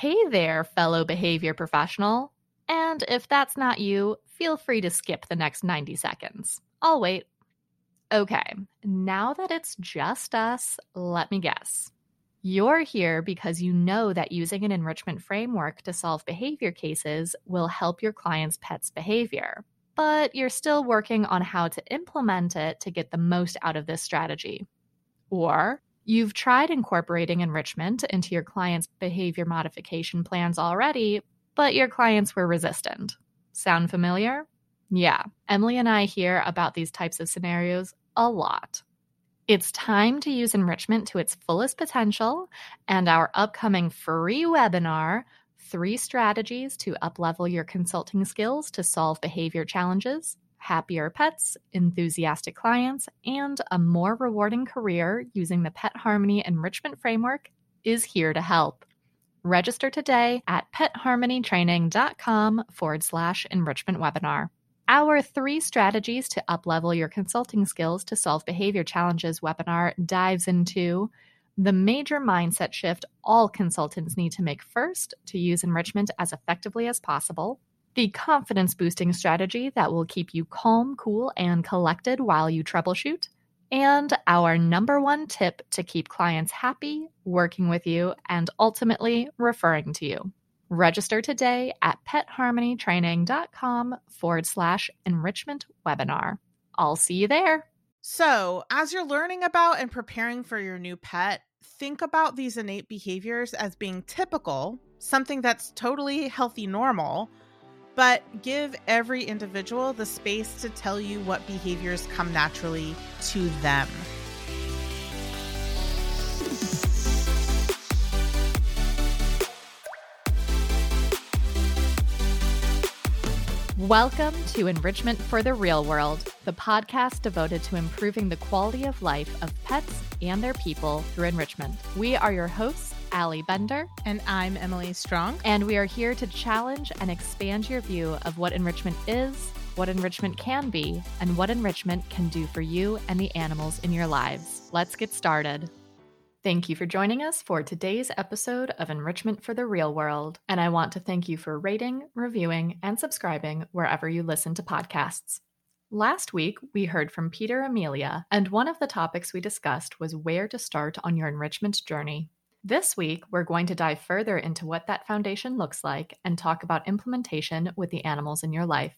Hey there, fellow behavior professional. And if that's not you, feel free to skip the next 90 seconds. I'll wait. Okay, now that it's just us, let me guess. You're here because you know that using an enrichment framework to solve behavior cases will help your client's pet's behavior, but you're still working on how to implement it to get the most out of this strategy. Or You've tried incorporating enrichment into your client's behavior modification plans already, but your clients were resistant. Sound familiar? Yeah, Emily and I hear about these types of scenarios a lot. It's time to use enrichment to its fullest potential, and our upcoming free webinar, Three Strategies to Uplevel Your Consulting Skills to Solve Behavior Challenges, happier pets, enthusiastic clients, and a more rewarding career using the Pet Harmony Enrichment Framework is here to help. Register today at petharmonytraining.com forward slash enrichment webinar. Our three strategies to uplevel your consulting skills to solve behavior challenges webinar dives into the major mindset shift all consultants need to make first to use enrichment as effectively as possible the confidence boosting strategy that will keep you calm, cool, and collected while you troubleshoot, and our number one tip to keep clients happy, working with you, and ultimately referring to you. Register today at petharmonytraining.com forward slash enrichment webinar. I'll see you there. So, as you're learning about and preparing for your new pet, think about these innate behaviors as being typical, something that's totally healthy, normal but give every individual the space to tell you what behaviors come naturally to them. Welcome to Enrichment for the Real World, the podcast devoted to improving the quality of life of pets and their people through enrichment. We are your hosts, Allie Bender. And I'm Emily Strong. And we are here to challenge and expand your view of what enrichment is, what enrichment can be, and what enrichment can do for you and the animals in your lives. Let's get started. Thank you for joining us for today's episode of Enrichment for the Real World. And I want to thank you for rating, reviewing, and subscribing wherever you listen to podcasts. Last week, we heard from Peter Amelia, and one of the topics we discussed was where to start on your enrichment journey. This week, we're going to dive further into what that foundation looks like and talk about implementation with the animals in your life.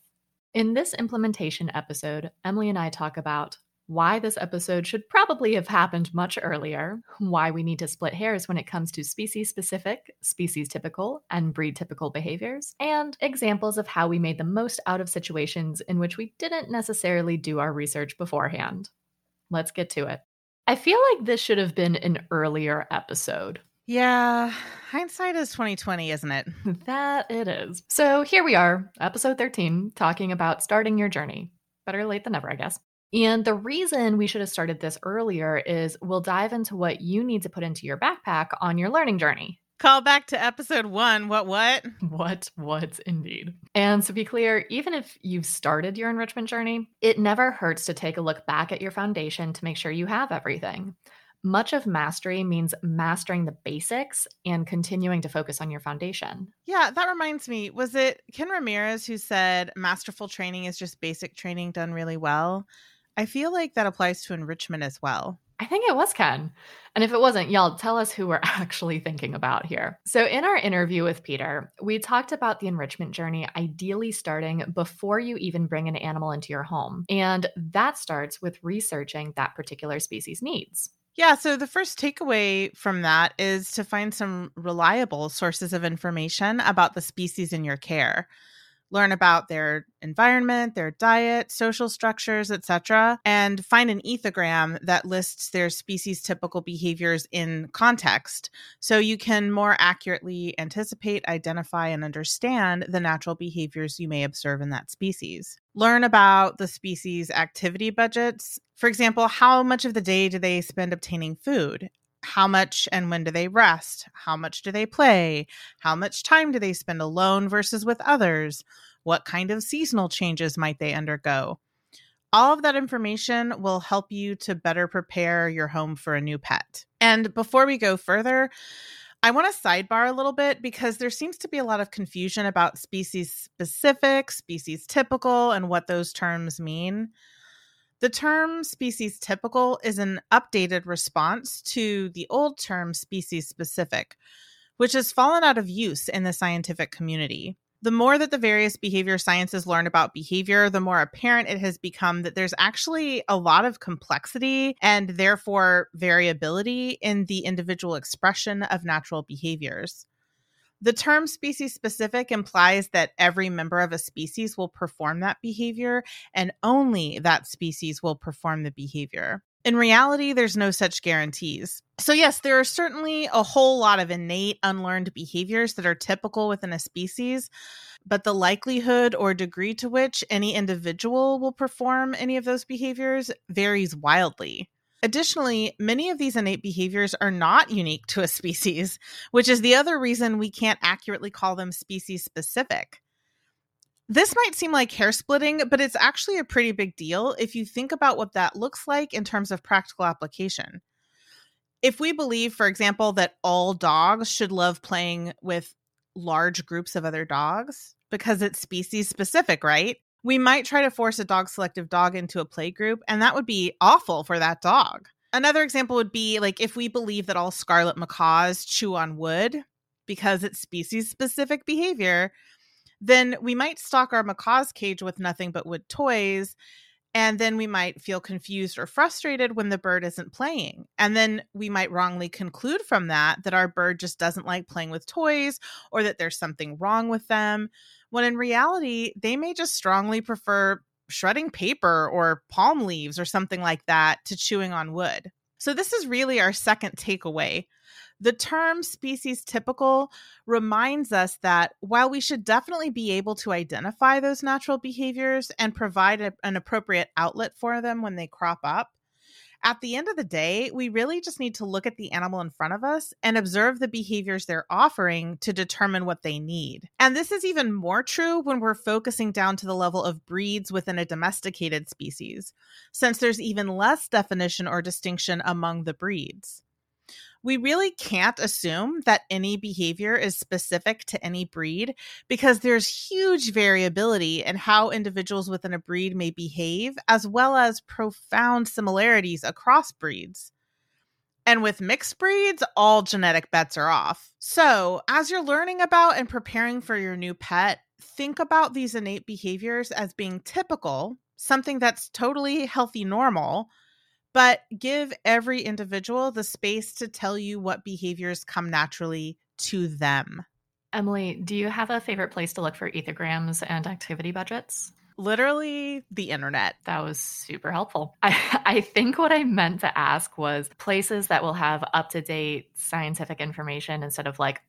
In this implementation episode, Emily and I talk about why this episode should probably have happened much earlier, why we need to split hairs when it comes to species specific, species typical, and breed typical behaviors, and examples of how we made the most out of situations in which we didn't necessarily do our research beforehand. Let's get to it. I feel like this should have been an earlier episode. Yeah, hindsight is 2020, isn't it? that it is. So here we are, episode 13, talking about starting your journey. Better late than never, I guess. And the reason we should have started this earlier is we'll dive into what you need to put into your backpack on your learning journey. Call back to episode one. What, what? What, what, indeed. And to be clear, even if you've started your enrichment journey, it never hurts to take a look back at your foundation to make sure you have everything. Much of mastery means mastering the basics and continuing to focus on your foundation. Yeah, that reminds me. Was it Ken Ramirez who said masterful training is just basic training done really well? I feel like that applies to enrichment as well. I think it was Ken. And if it wasn't, y'all tell us who we're actually thinking about here. So, in our interview with Peter, we talked about the enrichment journey ideally starting before you even bring an animal into your home. And that starts with researching that particular species' needs. Yeah, so the first takeaway from that is to find some reliable sources of information about the species in your care learn about their environment, their diet, social structures, etc., and find an ethogram that lists their species typical behaviors in context so you can more accurately anticipate, identify, and understand the natural behaviors you may observe in that species. Learn about the species activity budgets. For example, how much of the day do they spend obtaining food? How much and when do they rest? How much do they play? How much time do they spend alone versus with others? What kind of seasonal changes might they undergo? All of that information will help you to better prepare your home for a new pet. And before we go further, I want to sidebar a little bit because there seems to be a lot of confusion about species specific, species typical, and what those terms mean. The term species typical is an updated response to the old term species specific, which has fallen out of use in the scientific community the more that the various behavior sciences learn about behavior, the more apparent it has become that there's actually a lot of complexity and therefore variability in the individual expression of natural behaviors. The term species specific implies that every member of a species will perform that behavior and only that species will perform the behavior. In reality, there's no such guarantees. So, yes, there are certainly a whole lot of innate unlearned behaviors that are typical within a species, but the likelihood or degree to which any individual will perform any of those behaviors varies wildly. Additionally, many of these innate behaviors are not unique to a species, which is the other reason we can't accurately call them species specific. This might seem like hair splitting, but it's actually a pretty big deal if you think about what that looks like in terms of practical application. If we believe, for example, that all dogs should love playing with large groups of other dogs because it's species specific, right? We might try to force a dog selective dog into a play group, and that would be awful for that dog. Another example would be like if we believe that all scarlet macaws chew on wood because it's species specific behavior, then we might stock our macaw's cage with nothing but wood toys. And then we might feel confused or frustrated when the bird isn't playing. And then we might wrongly conclude from that that our bird just doesn't like playing with toys or that there's something wrong with them. When in reality, they may just strongly prefer shredding paper or palm leaves or something like that to chewing on wood. So, this is really our second takeaway the term species typical reminds us that while we should definitely be able to identify those natural behaviors and provide a, an appropriate outlet for them when they crop up, at the end of the day, we really just need to look at the animal in front of us and observe the behaviors they're offering to determine what they need. And this is even more true when we're focusing down to the level of breeds within a domesticated species, since there's even less definition or distinction among the breeds we really can't assume that any behavior is specific to any breed because there's huge variability in how individuals within a breed may behave, as well as profound similarities across breeds. And with mixed breeds, all genetic bets are off. So, as you're learning about and preparing for your new pet, think about these innate behaviors as being typical, something that's totally healthy, normal but give every individual the space to tell you what behaviors come naturally to them. Emily, do you have a favorite place to look for ethograms and activity budgets? Literally the internet. That was super helpful. I, I think what I meant to ask was places that will have up to date scientific information instead of like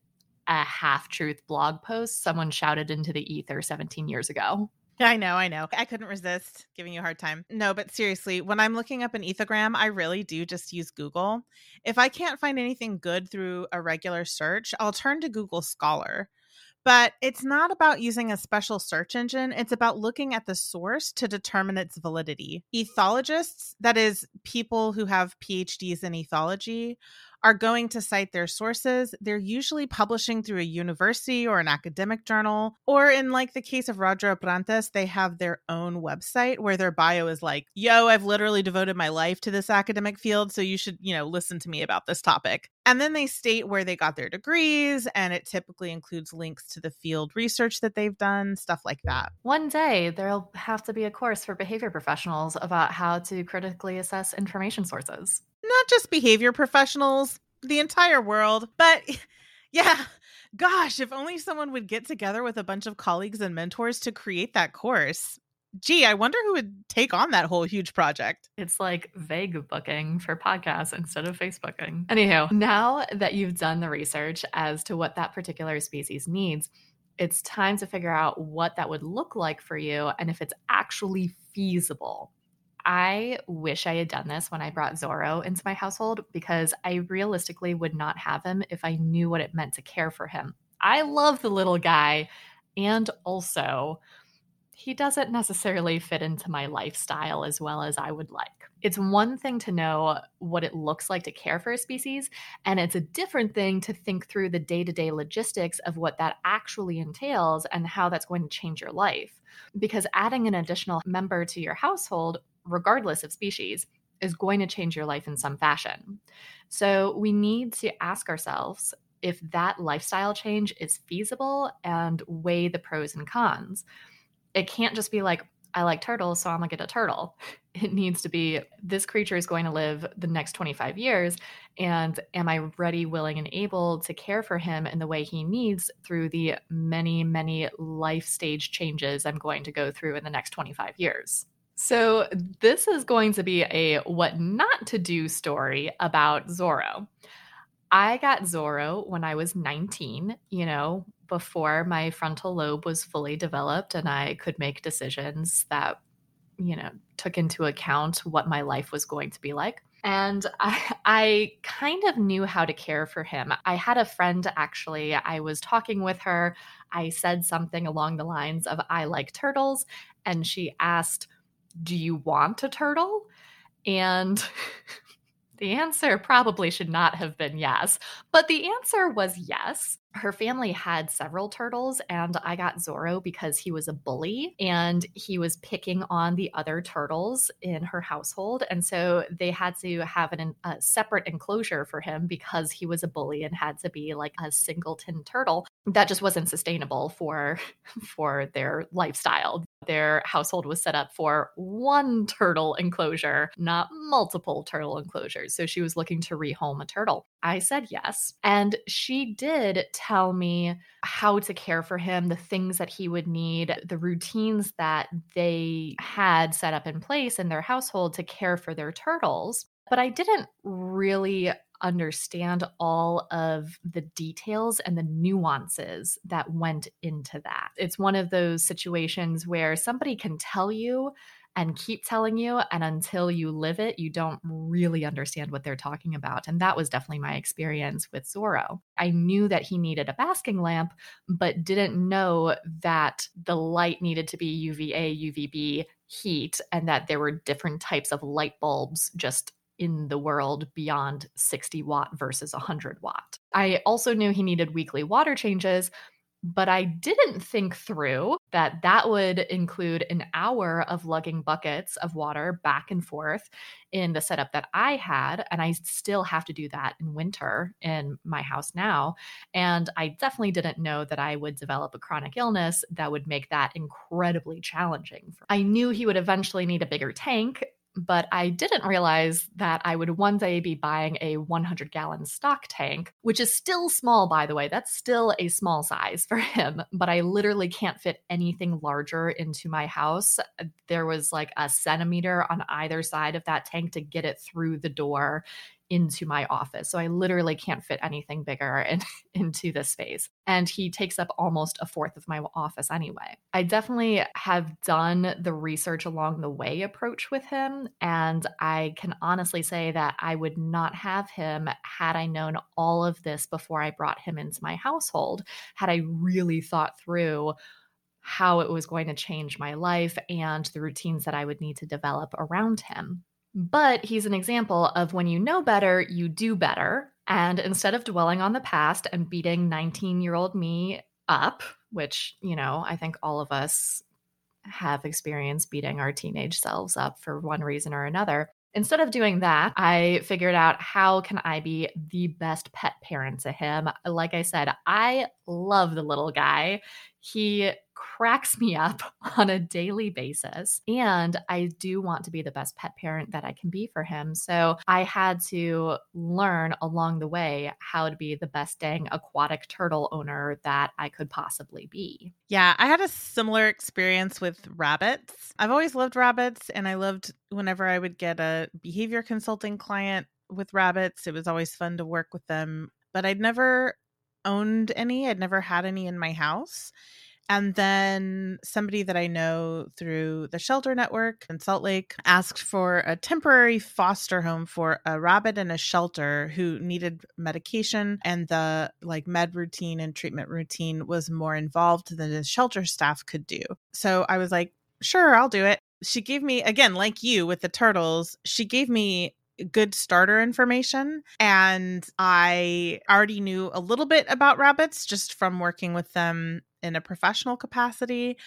a half truth blog post someone shouted into the ether 17 years ago. I know, I know. I couldn't resist giving you a hard time. No, but seriously, when I'm looking up an ethogram, I really do just use Google. If I can't find anything good through a regular search, I'll turn to Google Scholar. But it's not about using a special search engine. It's about looking at the source to determine its validity. Ethologists, that is, people who have PhDs in ethology, are going to cite their sources. They're usually publishing through a university or an academic journal, or in like the case of Roger Abrantes, they have their own website where their bio is like, "Yo, I've literally devoted my life to this academic field, so you should, you know, listen to me about this topic." And then they state where they got their degrees, and it typically includes links to the field research that they've done, stuff like that. One day, there'll have to be a course for behavior professionals about how to critically assess information sources not just behavior professionals, the entire world. But yeah, gosh, if only someone would get together with a bunch of colleagues and mentors to create that course. Gee, I wonder who would take on that whole huge project. It's like vague booking for podcasts instead of Facebooking. Anyhow, now that you've done the research as to what that particular species needs, it's time to figure out what that would look like for you and if it's actually feasible. I wish I had done this when I brought Zorro into my household because I realistically would not have him if I knew what it meant to care for him. I love the little guy. And also, he doesn't necessarily fit into my lifestyle as well as I would like. It's one thing to know what it looks like to care for a species, and it's a different thing to think through the day to day logistics of what that actually entails and how that's going to change your life. Because adding an additional member to your household, regardless of species, is going to change your life in some fashion. So we need to ask ourselves if that lifestyle change is feasible and weigh the pros and cons. It can't just be like, I like turtles, so I'm gonna get a turtle. It needs to be this creature is going to live the next 25 years. And am I ready, willing, and able to care for him in the way he needs through the many, many life stage changes I'm going to go through in the next 25 years? So, this is going to be a what not to do story about Zorro. I got Zorro when I was 19, you know, before my frontal lobe was fully developed and I could make decisions that, you know, took into account what my life was going to be like. And I, I kind of knew how to care for him. I had a friend actually, I was talking with her. I said something along the lines of, I like turtles. And she asked, Do you want a turtle? And The answer probably should not have been yes, but the answer was yes. Her family had several turtles, and I got Zorro because he was a bully and he was picking on the other turtles in her household. And so they had to have an, a separate enclosure for him because he was a bully and had to be like a singleton turtle. That just wasn't sustainable for for their lifestyle. Their household was set up for one turtle enclosure, not multiple turtle enclosures. So she was looking to rehome a turtle. I said yes. And she did tell me how to care for him, the things that he would need, the routines that they had set up in place in their household to care for their turtles. But I didn't really understand all of the details and the nuances that went into that. It's one of those situations where somebody can tell you and keep telling you. And until you live it, you don't really understand what they're talking about. And that was definitely my experience with Zorro. I knew that he needed a basking lamp, but didn't know that the light needed to be UVA, UVB heat, and that there were different types of light bulbs just in the world beyond 60 watt versus 100 watt. I also knew he needed weekly water changes, but I didn't think through that that would include an hour of lugging buckets of water back and forth in the setup that I had. And I still have to do that in winter in my house now. And I definitely didn't know that I would develop a chronic illness that would make that incredibly challenging. I knew he would eventually need a bigger tank but I didn't realize that I would one day be buying a 100 gallon stock tank, which is still small, by the way. That's still a small size for him, but I literally can't fit anything larger into my house. There was like a centimeter on either side of that tank to get it through the door into my office. So I literally can't fit anything bigger in, into this space. And he takes up almost a fourth of my office anyway. I definitely have done the research along the way approach with him. And I can honestly say that I would not have him had I known all of this before I brought him into my household, had I really thought through how it was going to change my life and the routines that I would need to develop around him. But he's an example of when you know better, you do better. And instead of dwelling on the past and beating 19 year old me up, which, you know, I think all of us have experienced beating our teenage selves up for one reason or another. Instead of doing that, I figured out how can I be the best pet parent to him. Like I said, I love the little guy. He cracks me up on a daily basis. And I do want to be the best pet parent that I can be for him. So I had to learn along the way how to be the best dang aquatic turtle owner that I could possibly be. Yeah, I had a similar experience with rabbits. I've always loved rabbits, and I loved whenever I would get a behavior consulting client with rabbits. It was always fun to work with them, but I'd never owned any, I'd never had any in my house. And then somebody that I know through the shelter network in Salt Lake asked for a temporary foster home for a rabbit in a shelter who needed medication and the like med routine and treatment routine was more involved than the shelter staff could do. So I was like, sure, I'll do it. She gave me, again, like you with the turtles, she gave me good starter information. And I already knew a little bit about rabbits just from working with them in a professional capacity.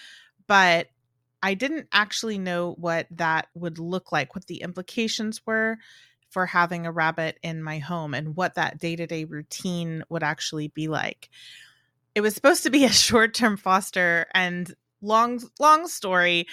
But I didn't actually know what that would look like, what the implications were for having a rabbit in my home and what that day to day routine would actually be like. It was supposed to be a short term foster and long, long story,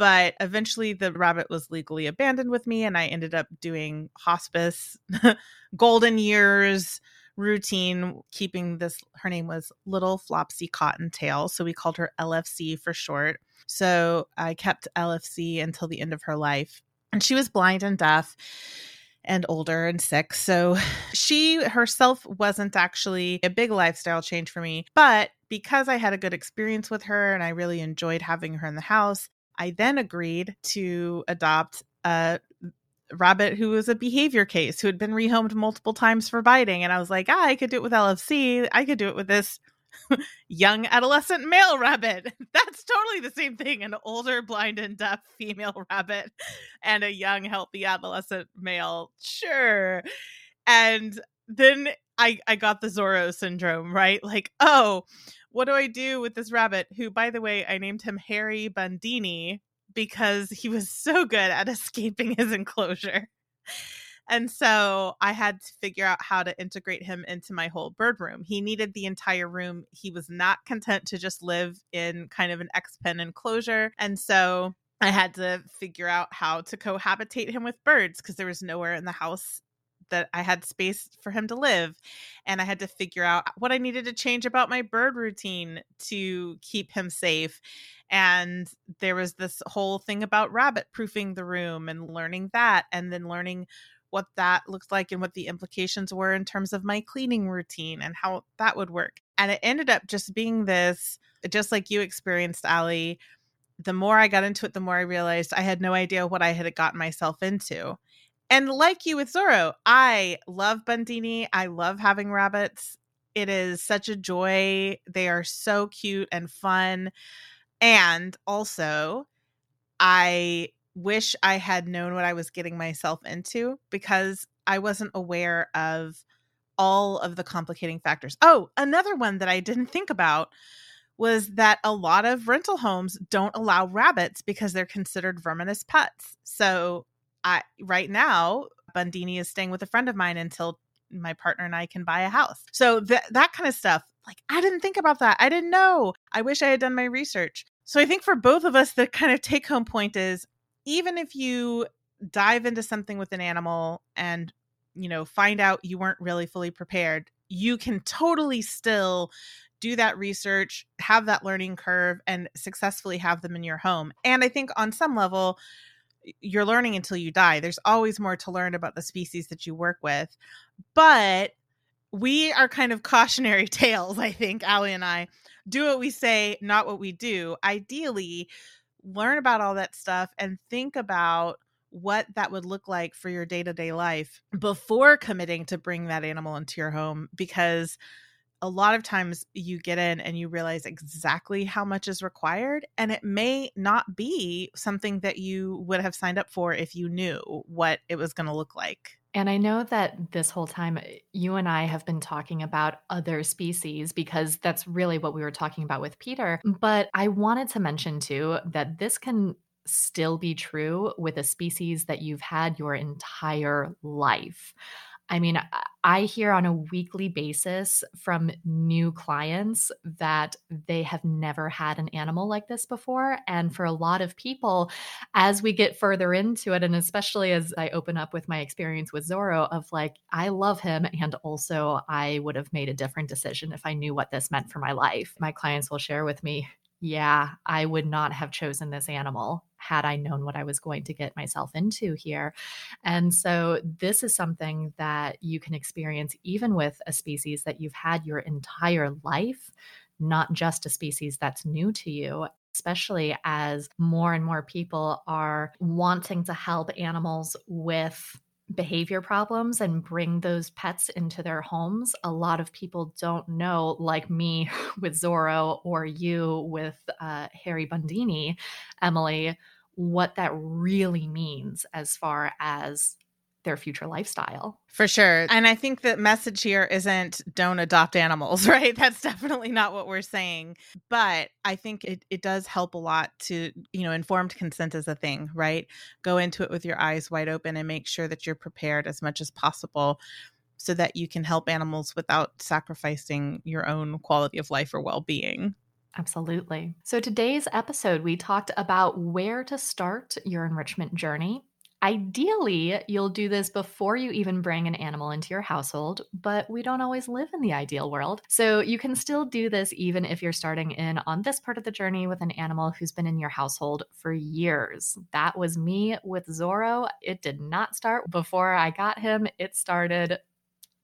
but eventually the rabbit was legally abandoned with me and i ended up doing hospice golden years routine keeping this her name was little flopsy cottontail so we called her lfc for short so i kept lfc until the end of her life and she was blind and deaf and older and sick. So she herself wasn't actually a big lifestyle change for me. But because I had a good experience with her and I really enjoyed having her in the house, I then agreed to adopt a rabbit who was a behavior case who had been rehomed multiple times for biting. And I was like, ah, I could do it with LFC. I could do it with this young adolescent male rabbit. That's totally the same thing an older, blind, and deaf female rabbit and a young, healthy adolescent male. Sure. And then I, I got the Zorro syndrome, right? Like, oh, what do I do with this rabbit? Who, by the way, I named him Harry Bundini because he was so good at escaping his enclosure. And so I had to figure out how to integrate him into my whole bird room. He needed the entire room. He was not content to just live in kind of an X pen enclosure. And so I had to figure out how to cohabitate him with birds because there was nowhere in the house that I had space for him to live. And I had to figure out what I needed to change about my bird routine to keep him safe. And there was this whole thing about rabbit proofing the room and learning that, and then learning what that looked like and what the implications were in terms of my cleaning routine and how that would work. And it ended up just being this, just like you experienced, Allie. The more I got into it, the more I realized I had no idea what I had gotten myself into. And like you with Zorro, I love Bundini. I love having rabbits. It is such a joy. They are so cute and fun. And also, I wish I had known what I was getting myself into because I wasn't aware of all of the complicating factors. Oh, another one that I didn't think about was that a lot of rental homes don't allow rabbits because they're considered verminous pets. So I right now Bundini is staying with a friend of mine until my partner and I can buy a house. So that that kind of stuff. Like I didn't think about that. I didn't know. I wish I had done my research. So I think for both of us the kind of take home point is even if you dive into something with an animal and you know find out you weren't really fully prepared, you can totally still do that research, have that learning curve and successfully have them in your home. And I think on some level you're learning until you die. There's always more to learn about the species that you work with. But we are kind of cautionary tales, I think, Allie and I. Do what we say, not what we do. Ideally, learn about all that stuff and think about what that would look like for your day to day life before committing to bring that animal into your home because a lot of times you get in and you realize exactly how much is required and it may not be something that you would have signed up for if you knew what it was going to look like and I know that this whole time eh, you and I have been talking about other species because that's really what we were talking about with Peter. But I wanted to mention too that this can still be true with a species that you've had your entire life. I mean, I hear on a weekly basis from new clients that they have never had an animal like this before. And for a lot of people, as we get further into it, and especially as I open up with my experience with Zorro, of like, I love him. And also, I would have made a different decision if I knew what this meant for my life. My clients will share with me, yeah, I would not have chosen this animal had I known what I was going to get myself into here. And so, this is something that you can experience even with a species that you've had your entire life. not just a species that's new to you, especially as more and more people are wanting to help animals with behavior problems and bring those pets into their homes. A lot of people don't know, like me with Zorro or you with uh, Harry Bundini, Emily, what that really means as far as their future lifestyle. For sure. And I think the message here isn't don't adopt animals, right? That's definitely not what we're saying. But I think it, it does help a lot to, you know, informed consent is a thing, right? Go into it with your eyes wide open and make sure that you're prepared as much as possible so that you can help animals without sacrificing your own quality of life or well being. Absolutely. So, today's episode, we talked about where to start your enrichment journey Ideally, you'll do this before you even bring an animal into your household, but we don't always live in the ideal world. So you can still do this even if you're starting in on this part of the journey with an animal who's been in your household for years. That was me with Zorro. It did not start before I got him, it started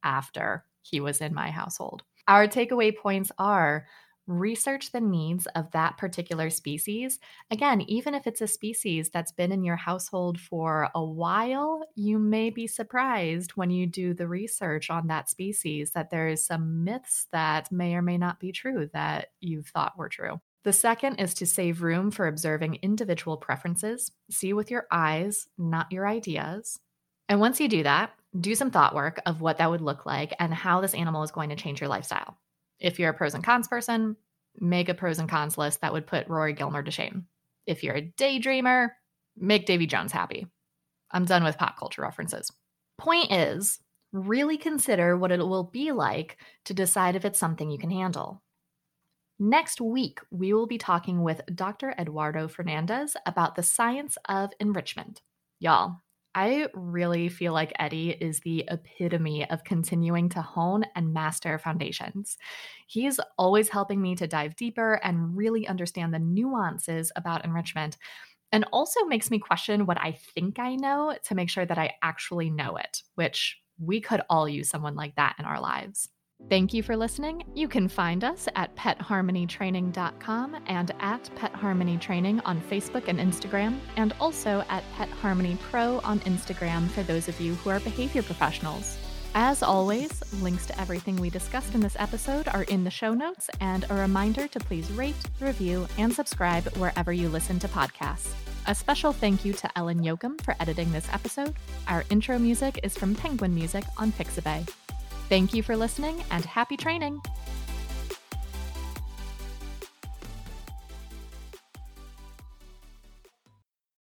after he was in my household. Our takeaway points are research the needs of that particular species. Again, even if it's a species that's been in your household for a while, you may be surprised when you do the research on that species that there's some myths that may or may not be true that you've thought were true. The second is to save room for observing individual preferences. See with your eyes, not your ideas. And once you do that, do some thought work of what that would look like and how this animal is going to change your lifestyle. If you're a pros and cons person, make a pros and cons list that would put Rory Gilmore to shame. If you're a daydreamer, make Davy Jones happy. I'm done with pop culture references. Point is, really consider what it will be like to decide if it's something you can handle. Next week, we will be talking with Dr. Eduardo Fernandez about the science of enrichment. Y'all, I really feel like Eddie is the epitome of continuing to hone and master foundations. He's always helping me to dive deeper and really understand the nuances about enrichment, and also makes me question what I think I know to make sure that I actually know it, which we could all use someone like that in our lives. Thank you for listening. You can find us at petharmonytraining.com and at Pet Harmony Training on Facebook and Instagram, and also at Pet Harmony Pro on Instagram for those of you who are behavior professionals. As always, links to everything we discussed in this episode are in the show notes, and a reminder to please rate, review, and subscribe wherever you listen to podcasts. A special thank you to Ellen Yoakum for editing this episode. Our intro music is from Penguin Music on Pixabay. Thank you for listening and happy training!